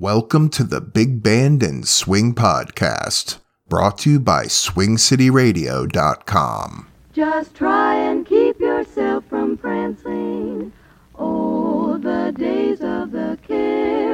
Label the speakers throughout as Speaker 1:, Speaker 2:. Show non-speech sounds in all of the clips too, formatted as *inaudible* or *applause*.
Speaker 1: Welcome to the Big Band and Swing Podcast, brought to you by SwingCityRadio.com.
Speaker 2: Just try and keep yourself from prancing. Oh, the days of the
Speaker 1: Kerry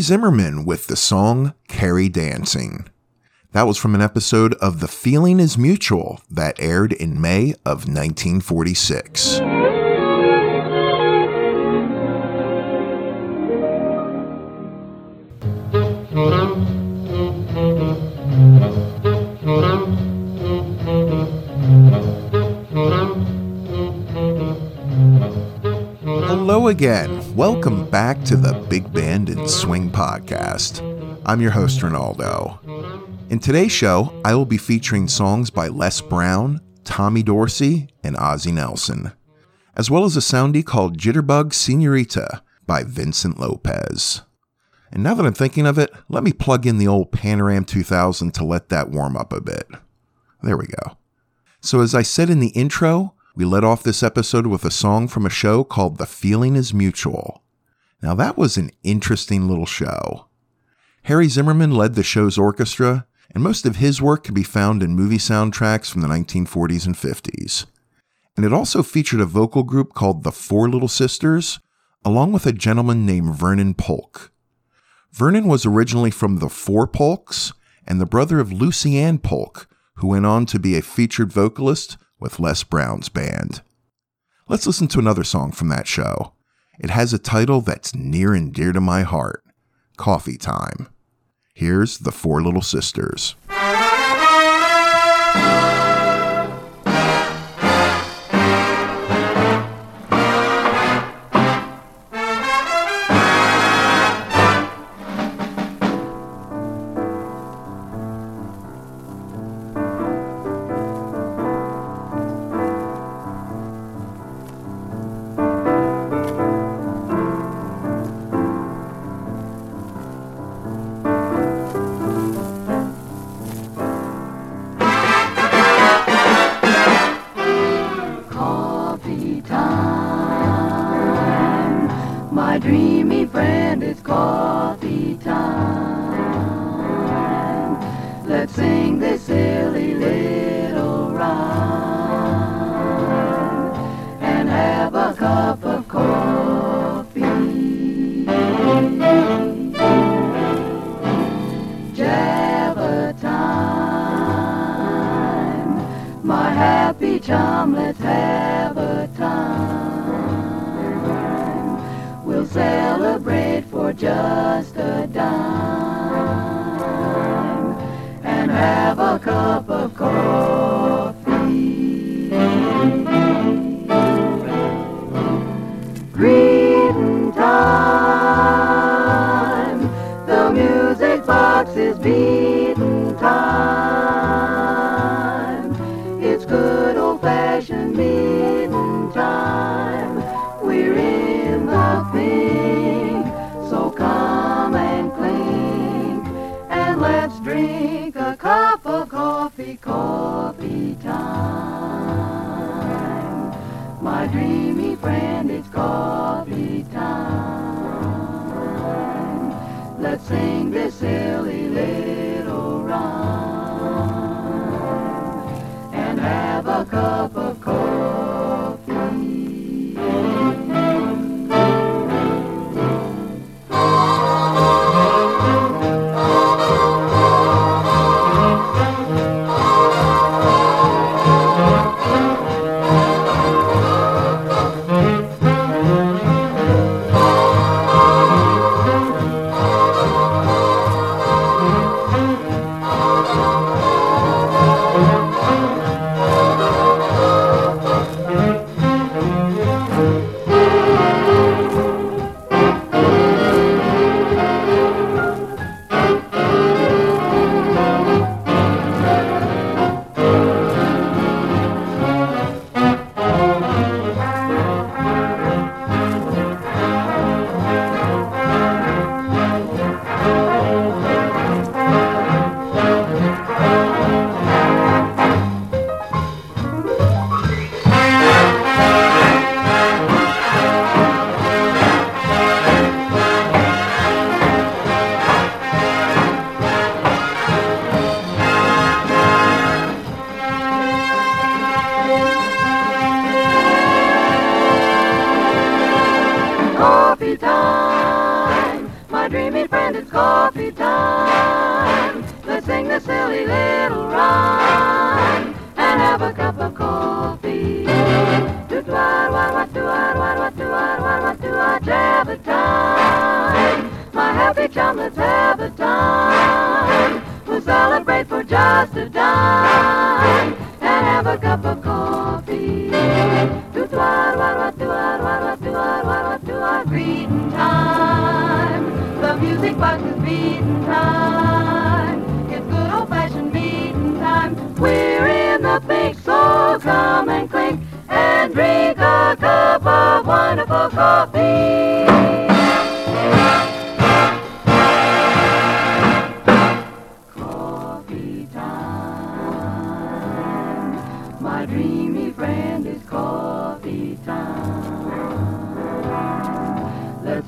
Speaker 1: Zimmerman with the song Kerry Dancing. That was from an episode of The Feeling is Mutual that aired in May of 1946. Again. Welcome back to the Big Band and Swing Podcast. I'm your host, Ronnaldo. In today's show, I will be featuring songs by Les Brown, Tommy Dorsey, and Ozzie Nelson, as well as a soundie called Jitterbug Senorita by Vincent Lopez. And now that I'm thinking of it, let me plug in the old Panoram 2000 to let that warm up a bit. There we go. So, as I said in the intro, we led off this episode with a song from a show called The Feeling is Mutual. Now, that was an interesting little show. Harry Zimmerman led the show's orchestra, and most of his work can be found in movie soundtracks from the 1940s and 50s. And it also featured a vocal group called the Four Little Sisters, along with a gentleman named Vernon Polk. Vernon was originally from the Four Polks and the brother of Lucy Ann Polk, who went on to be a featured vocalist with Les Brown's band. Let's listen to another song from that show. It has a title that's near and dear to my heart Coffee Time. Here's the Four Little Sisters.
Speaker 2: Coffee time. My dreamy friend, it's coffee time. Let's sing
Speaker 3: the silly little rhyme and have a cup of coffee. Do do what what do what what what do what do I a time? My happy chum, let's have a time. We'll celebrate for just a dime have a cup of coffee. Greeting time? The music box is beating time. It's good old fashioned beating time. We're in the pink, so come and clink and drink a cup of wonderful. Coffee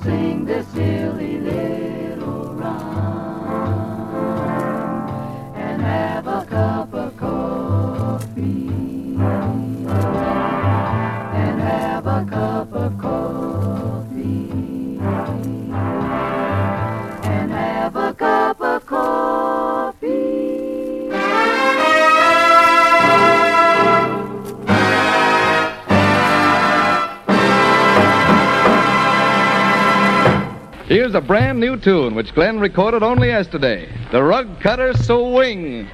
Speaker 3: sing this silly
Speaker 4: brand new tune which Glenn recorded only yesterday The Rug Cutter Swing.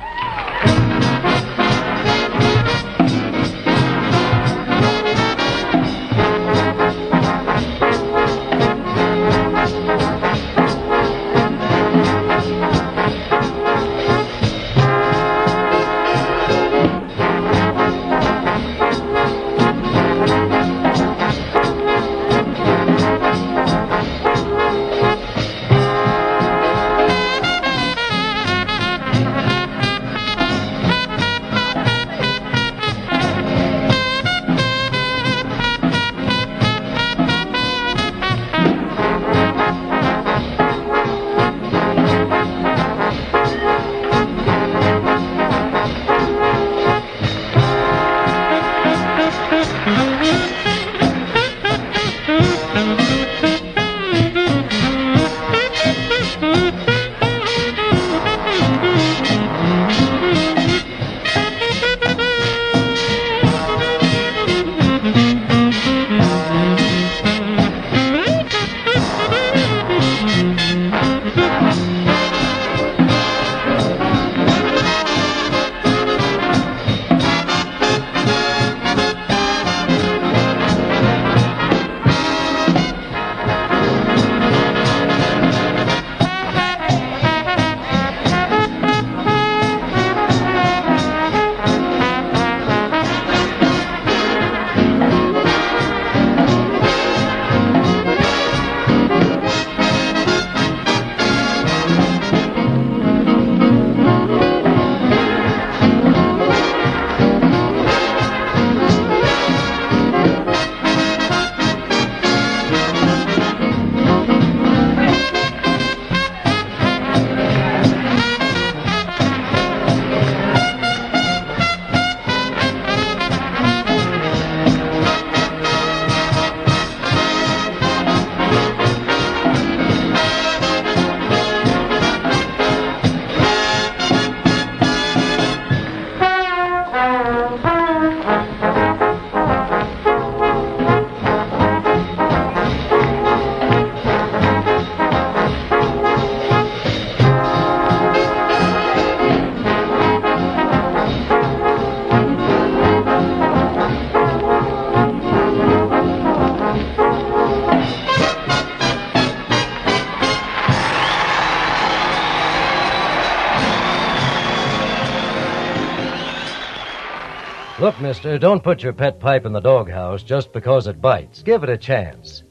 Speaker 5: Mister, don't put your pet pipe in the doghouse just because it bites. Give it a chance.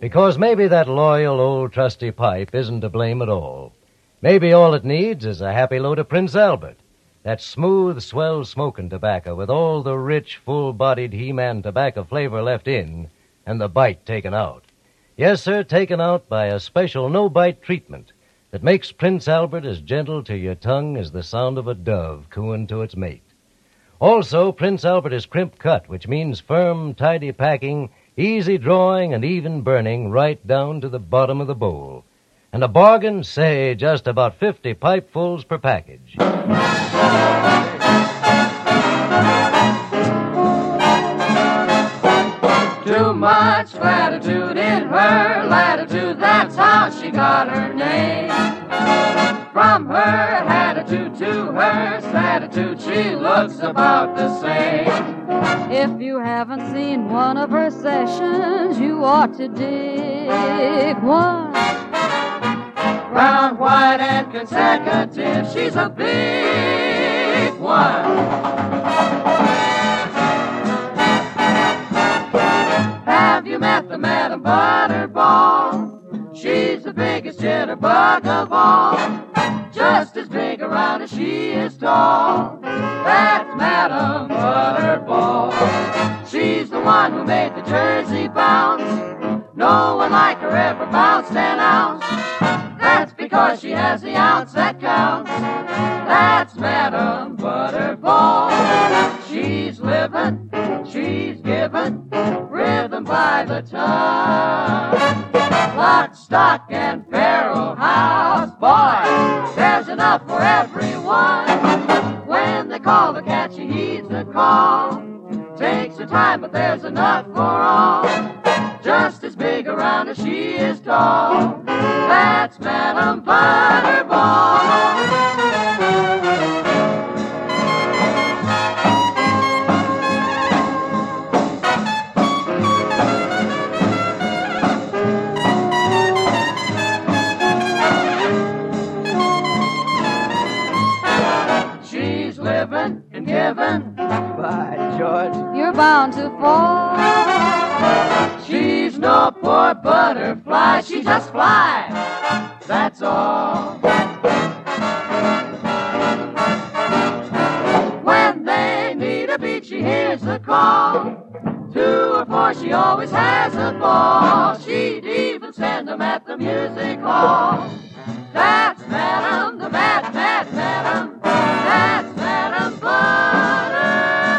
Speaker 5: Because maybe that loyal old trusty pipe isn't to blame at all. Maybe all it needs is a happy load of Prince Albert. That smooth, swell smoking tobacco with all the rich, full bodied He Man tobacco flavor left in and the bite taken out. Yes, sir, taken out by a special no bite treatment that makes Prince Albert as gentle to your tongue as the sound of a dove cooing to its mate. Also, Prince Albert is crimp cut, which means firm, tidy packing, easy drawing, and even burning right down to the bottom of the bowl. And a bargain, say, just about 50 pipefuls per package.
Speaker 2: Too much latitude in her latitude, that's how she got her name. From her attitude to her attitude, she looks about the same.
Speaker 6: If you haven't seen one of her sessions, you ought to dig one.
Speaker 2: Round, white, and consecutive, she's a big one. Have you met the Madam Butterball? She's the biggest jitterbug of all. Just as big around as she is tall. That's Madam Butterball. She's the one who made the Jersey bounce. No one like her ever bounced an ounce. That's because she has the ounce that counts. That's Madam Butterball. She's living, she's giving rhythm by the ton. Lock, stock, call. Takes her time, but there's enough for all. Just as big around as she is tall. Always has a ball. She'd even send them at the music hall. That's Madam, the Mad, Mad Madam. That's Madam Butterball.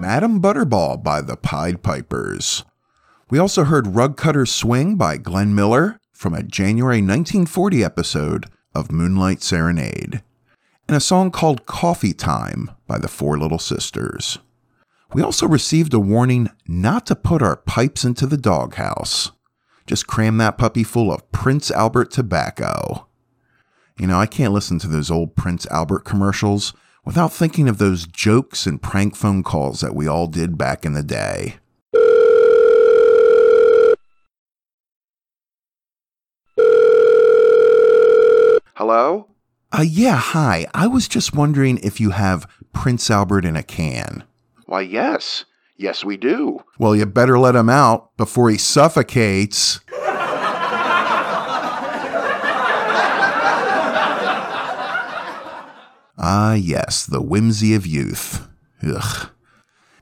Speaker 1: Madam Butterball by the Pied Pipers. We also heard Rug Cutter Swing by Glenn Miller from a January 1940 episode of Moonlight Serenade, and a song called Coffee Time by the Four Little Sisters. We also received a warning not to put our pipes into the doghouse. Just cram that puppy full of Prince Albert tobacco. You know, I can't listen to those old Prince Albert commercials without thinking of those jokes and prank phone calls that we all did back in the day. Hello? Uh, yeah, hi. I was just wondering if you have Prince Albert in a can. Why, yes. Yes, we do. Well, you better let him out before he suffocates. *laughs* Ah, yes, the whimsy of youth. Ugh.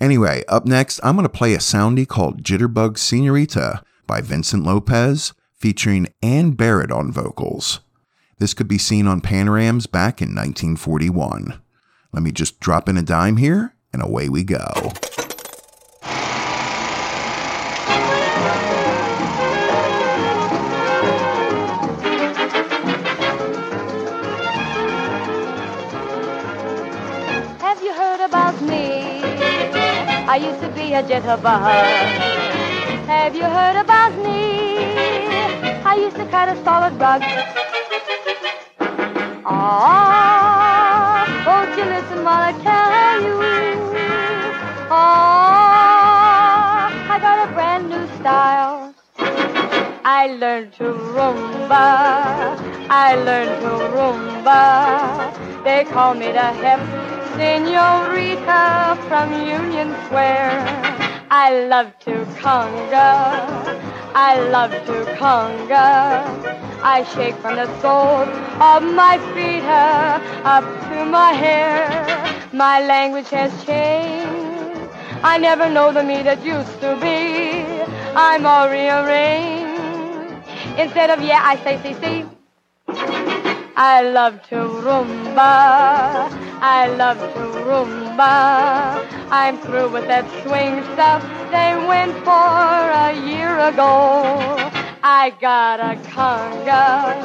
Speaker 1: Anyway, up next, I'm going to play a soundie called Jitterbug Senorita by Vincent Lopez, featuring Ann Barrett on vocals. This could be seen on Panorams back in 1941. Let me just drop in a dime here, and away we go.
Speaker 6: Have you heard about me? I used to be a jitterbug. Have you heard about me? I used to cut a solid rug. Ah, won't you listen while I tell you? Ah, I got a brand new style. I I learned to rumba. I learned to rumba. They call me the hip senorita from Union Square. I love to conga. I love to conga. I shake from the soles of my feet uh, up to my hair. My language has changed. I never know the me that used to be. I'm all rearranged. Instead of yeah, I say see see. I love to rumba. I love to rumba. I'm through with that swing stuff they went for a year ago. I got a conga.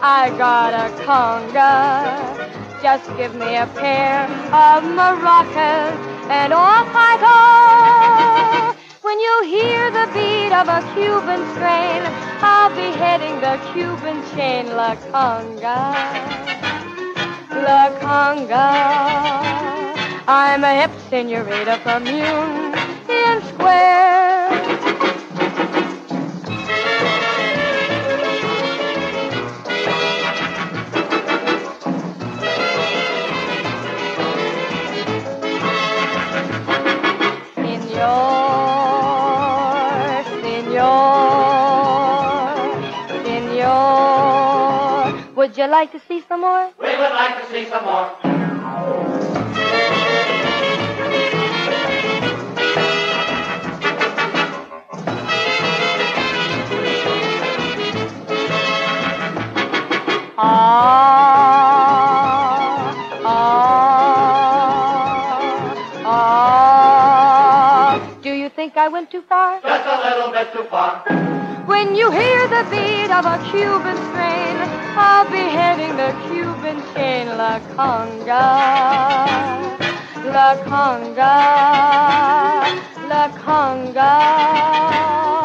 Speaker 6: I got a conga. Just give me a pair of maracas and off I go. When you hear the beat of a Cuban strain, I'll be heading the Cuban chain, La Conga. La Conga. I'm a hip senorita from Union Square. Would you like to see some more?
Speaker 7: We would like to see some more.
Speaker 6: Ah, ah, ah. Do you think I went too far?
Speaker 7: Just a little bit too far.
Speaker 6: When you hear the beat of a Cuban strain, I'll be heading the Cuban chain, La Conga, La Conga, La Conga.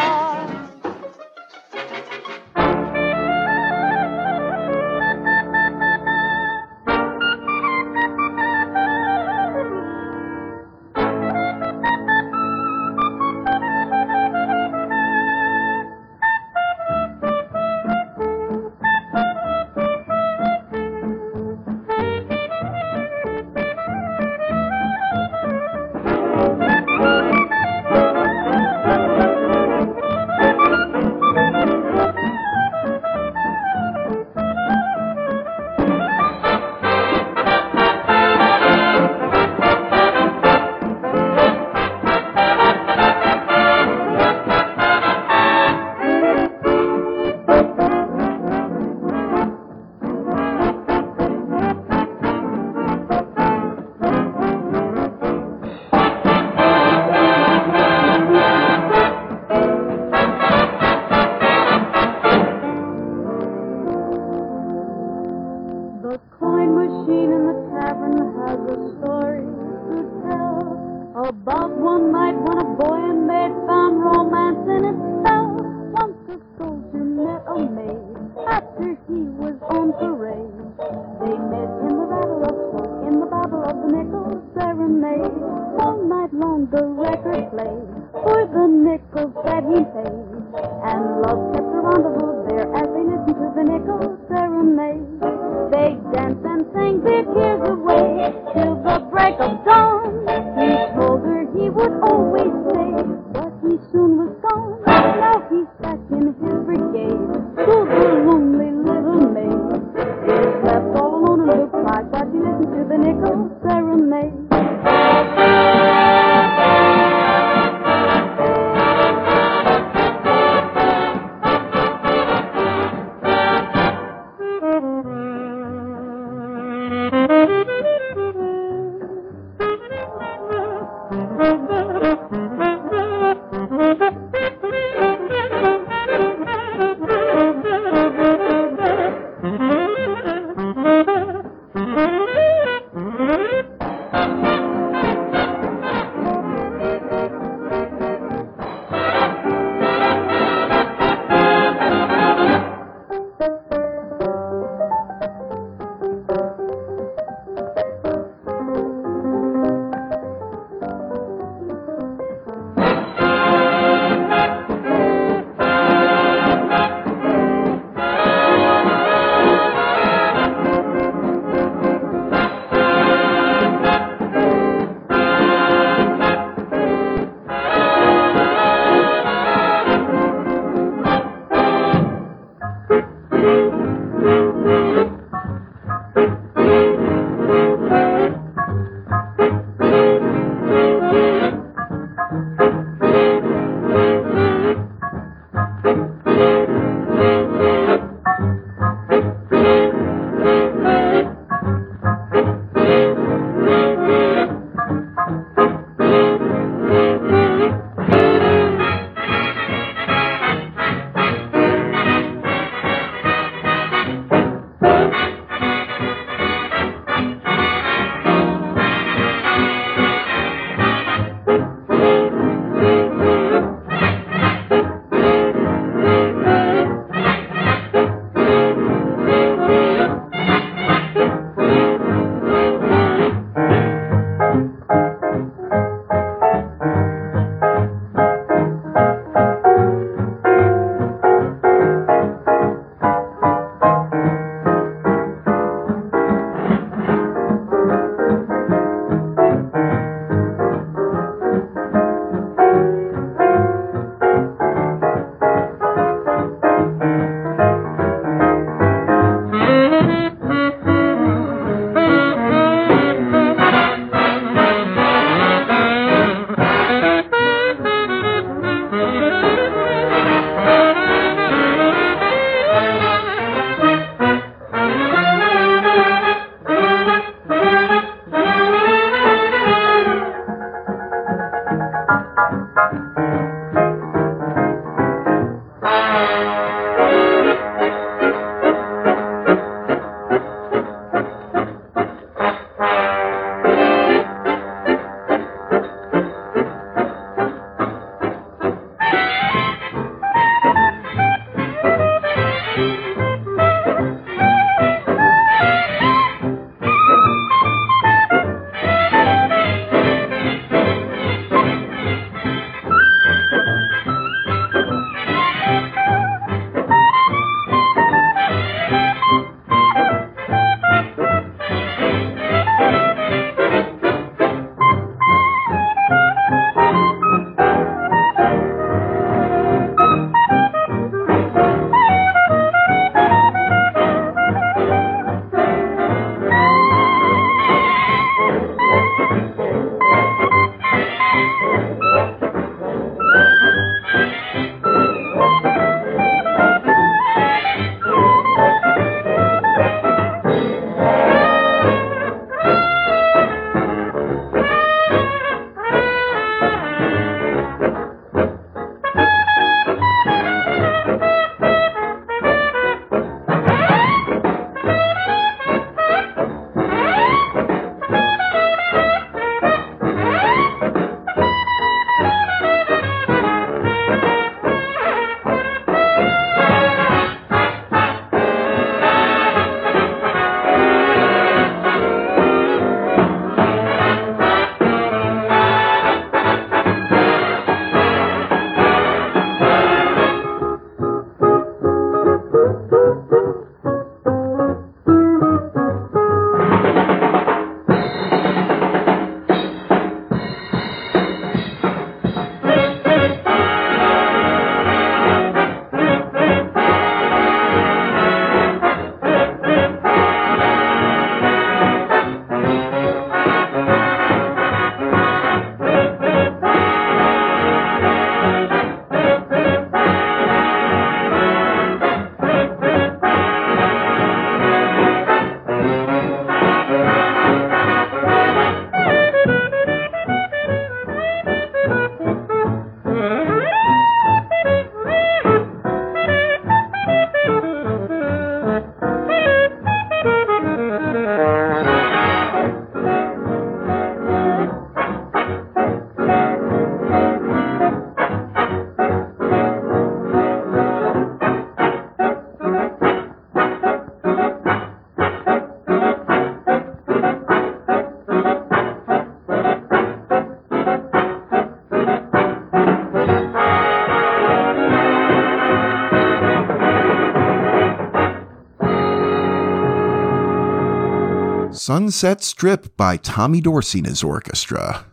Speaker 1: Sunset Strip by Tommy Dorsey and his orchestra.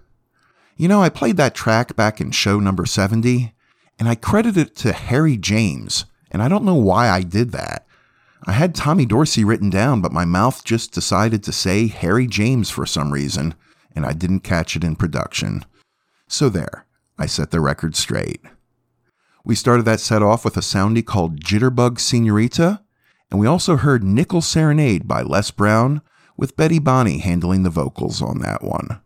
Speaker 1: You know, I played that track back in show number 70, and I credited it to Harry James, and I don't know why I did that. I had Tommy Dorsey written down, but my mouth just decided to say Harry James for some reason, and I didn't catch it in production. So there, I set the record straight. We started that set off with a soundie called Jitterbug Senorita, and we also heard Nickel Serenade by Les Brown, with Betty Bonney handling the vocals on that one.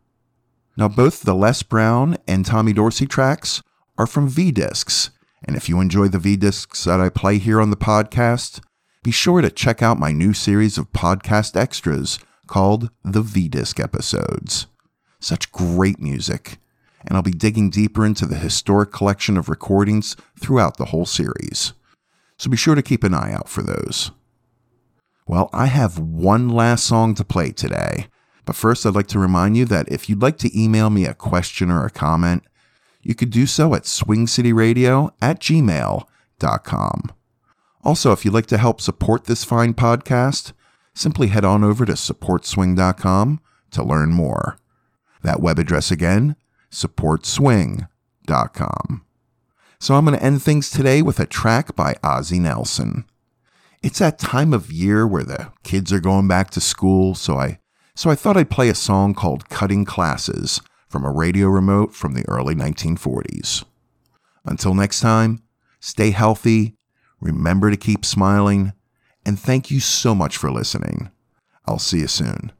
Speaker 1: Now, both the Les Brown and Tommy Dorsey tracks are from V Discs, and if you enjoy the V Discs that I play here on the podcast, be sure to check out my new series of podcast extras called the V Disc Episodes. Such great music, and I'll be digging deeper into the historic collection of recordings throughout the whole series. So be sure to keep an eye out for those. Well, I have one last song to play today, but first I'd like to remind you that if you'd like to email me a question or a comment, you could do so at swingcityradio at gmail.com. Also, if you'd like to help support this fine podcast, simply head on over to supportswing.com to learn more. That web address again, supportswing.com. So I'm going to end things today with a track by Ozzie Nelson. It's that time of year where the kids are going back to school, so I so I thought I'd play a song called Cutting Classes from a radio remote from the early 1940s. Until next time, stay healthy, remember to keep smiling, and thank you so much for listening. I'll see you soon.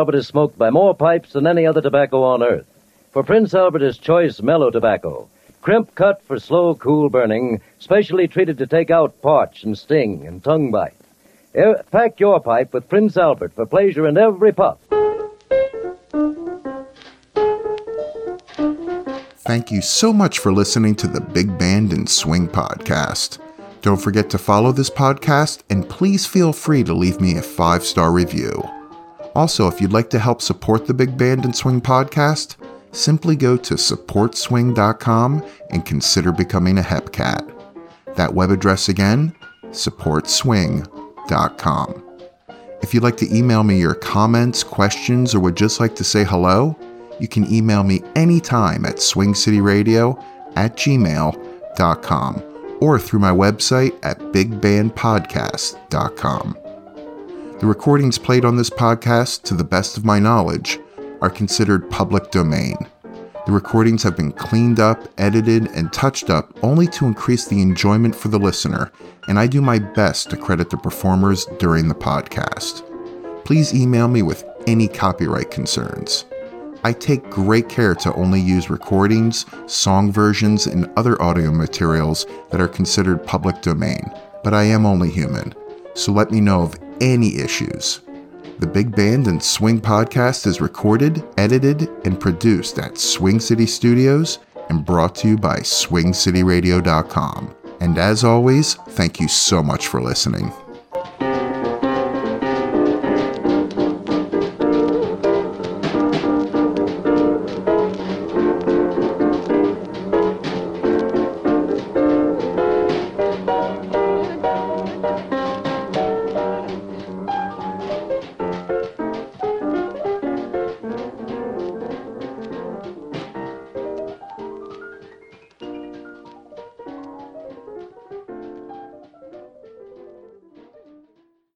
Speaker 5: Albert is smoked by more pipes than any other tobacco on earth. For Prince Albert is choice mellow tobacco, crimp cut for slow, cool burning, specially treated to take out parch and sting and tongue bite. Pack your pipe with Prince Albert for pleasure in every puff.
Speaker 1: Thank you so much for listening to the Big Band and Swing podcast. Don't forget to follow this podcast and please feel free to leave me a five star review. Also, if you'd like to help support the Big Band and Swing podcast, simply go to supportswing.com and consider becoming a HEPCAT. That web address again, supportswing.com. If you'd like to email me your comments, questions, or would just like to say hello, you can email me anytime at swingcityradio at gmail.com or through my website at bigbandpodcast.com. The recordings played on this podcast, to the best of my knowledge, are considered public domain. The recordings have been cleaned up, edited, and touched up only to increase the enjoyment for the listener, and I do my best to credit the performers during the podcast. Please email me with any copyright concerns. I take great care to only use recordings, song versions, and other audio materials that are considered public domain, but I am only human, so let me know of any issues. The Big Band and Swing podcast is recorded, edited, and produced at Swing City Studios and brought to you by SwingCityRadio.com. And as always, thank you so much for listening.